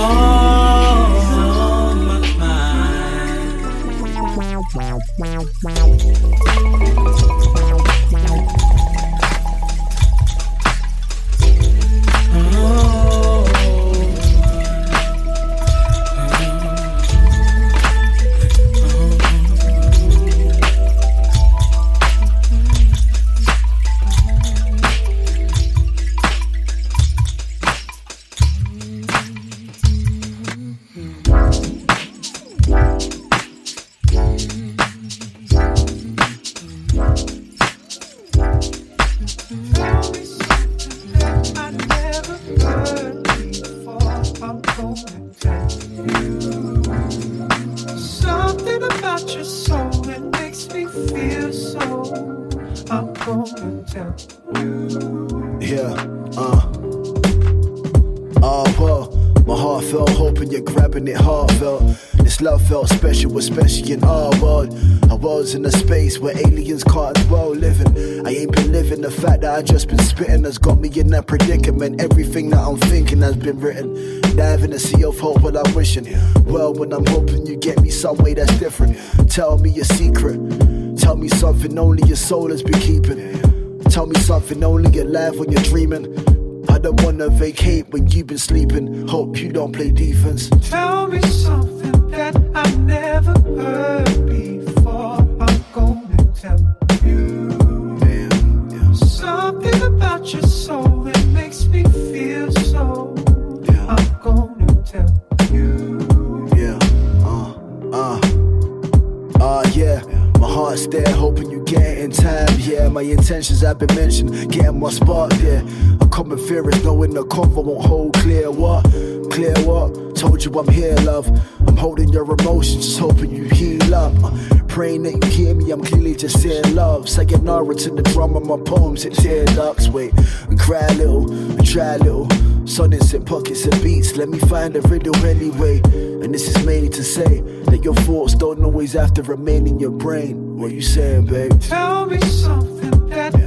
she's Sea of hope while I'm wishing. Well, when I'm hoping you get me some way that's different. Tell me your secret. Tell me something only your soul has been keeping. Tell me something only you're alive when you're dreaming. I don't wanna vacate when you've been sleeping. Hope you don't play defense. Tell me something my spot. Yeah, a common fear is knowing the convo won't hold clear. What? Clear what? Told you I'm here, love. I'm holding your emotions, just hoping you heal up. Uh, praying that you hear me, I'm clearly just saying love. Sayonara to the drum of my poems, it tear ducts. Wait, and cry a little, and try a little. Sonnets in pockets and beats, let me find a riddle anyway. And this is mainly to say that your thoughts don't always have to remain in your brain. What you saying, babe? Tell me something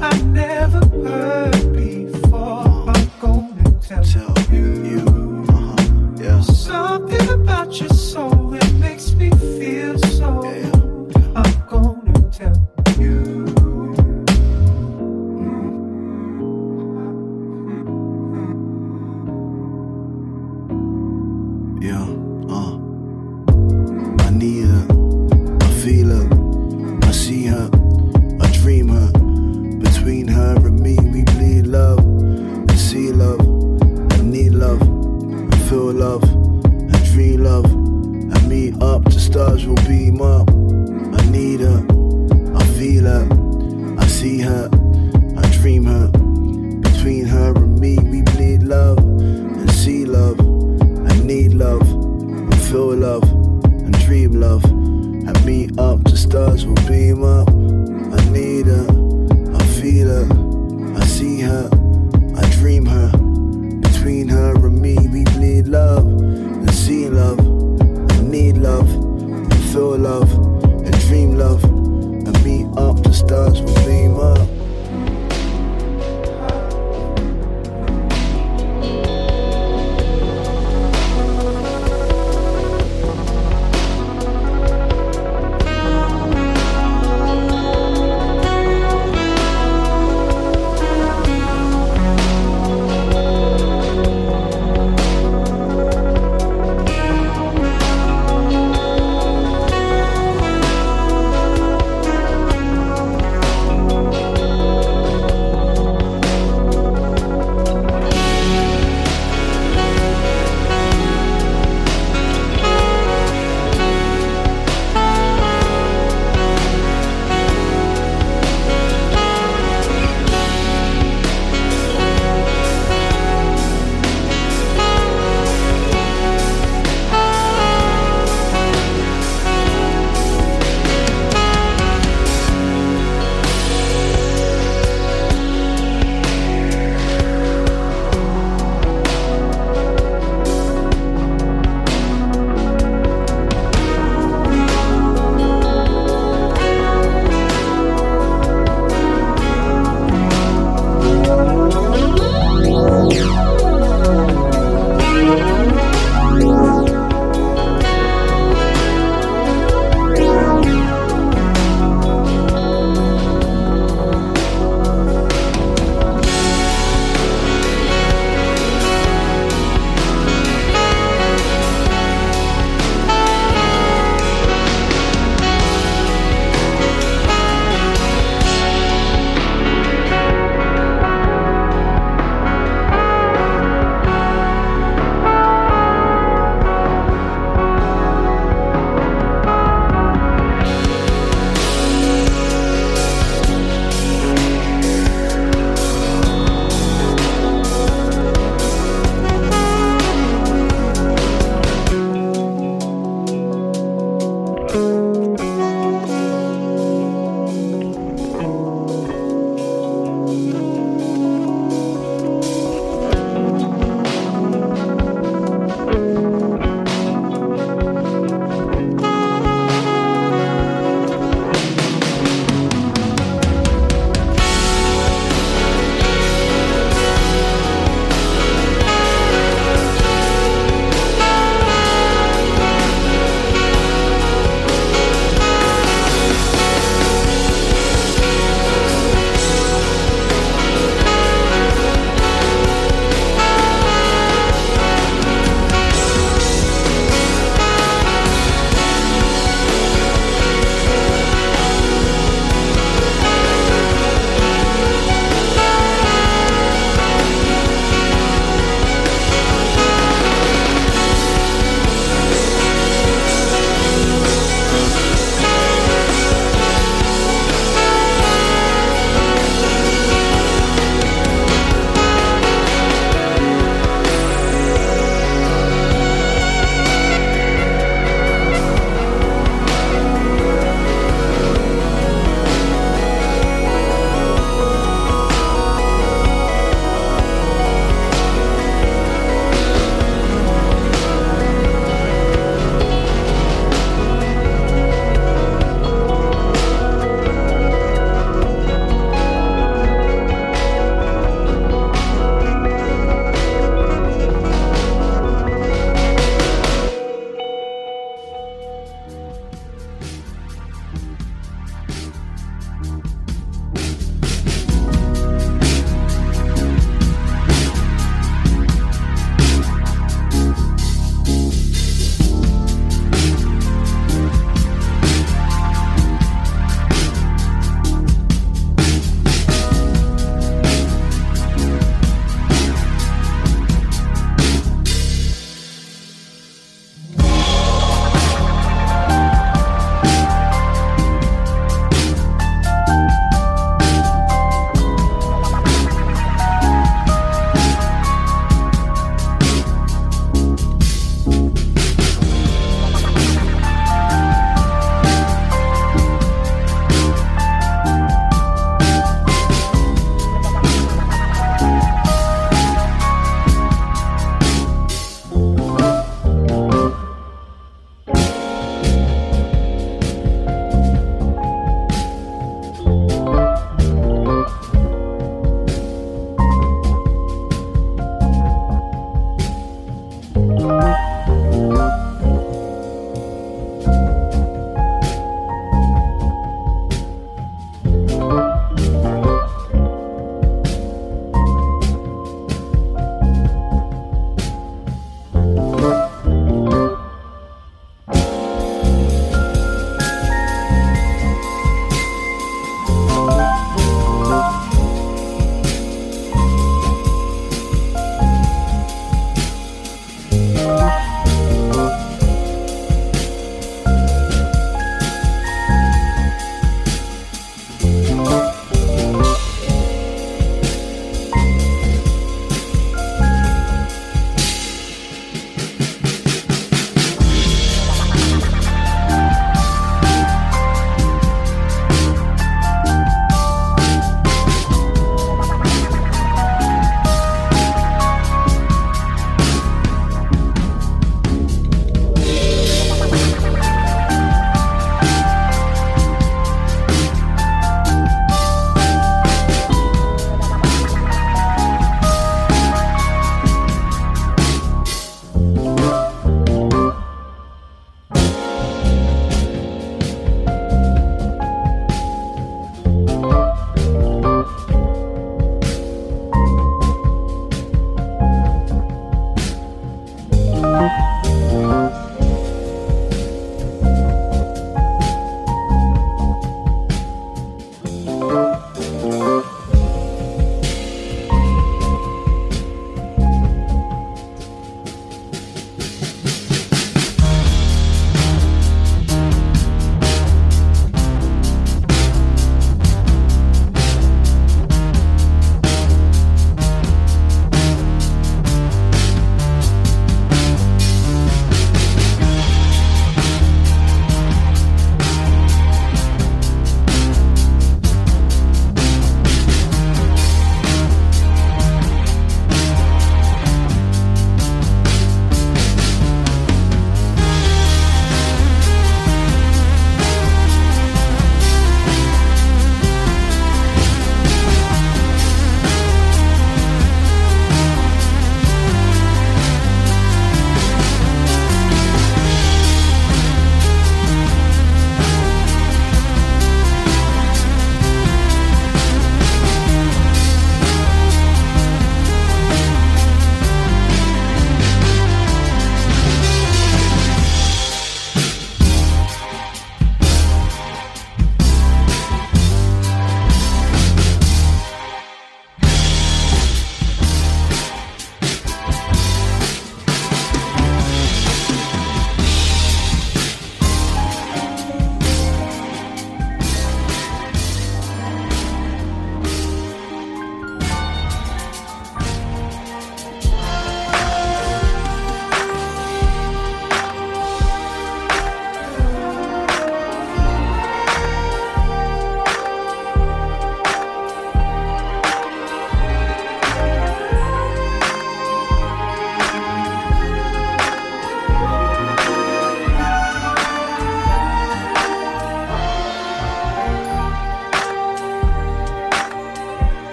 I never heard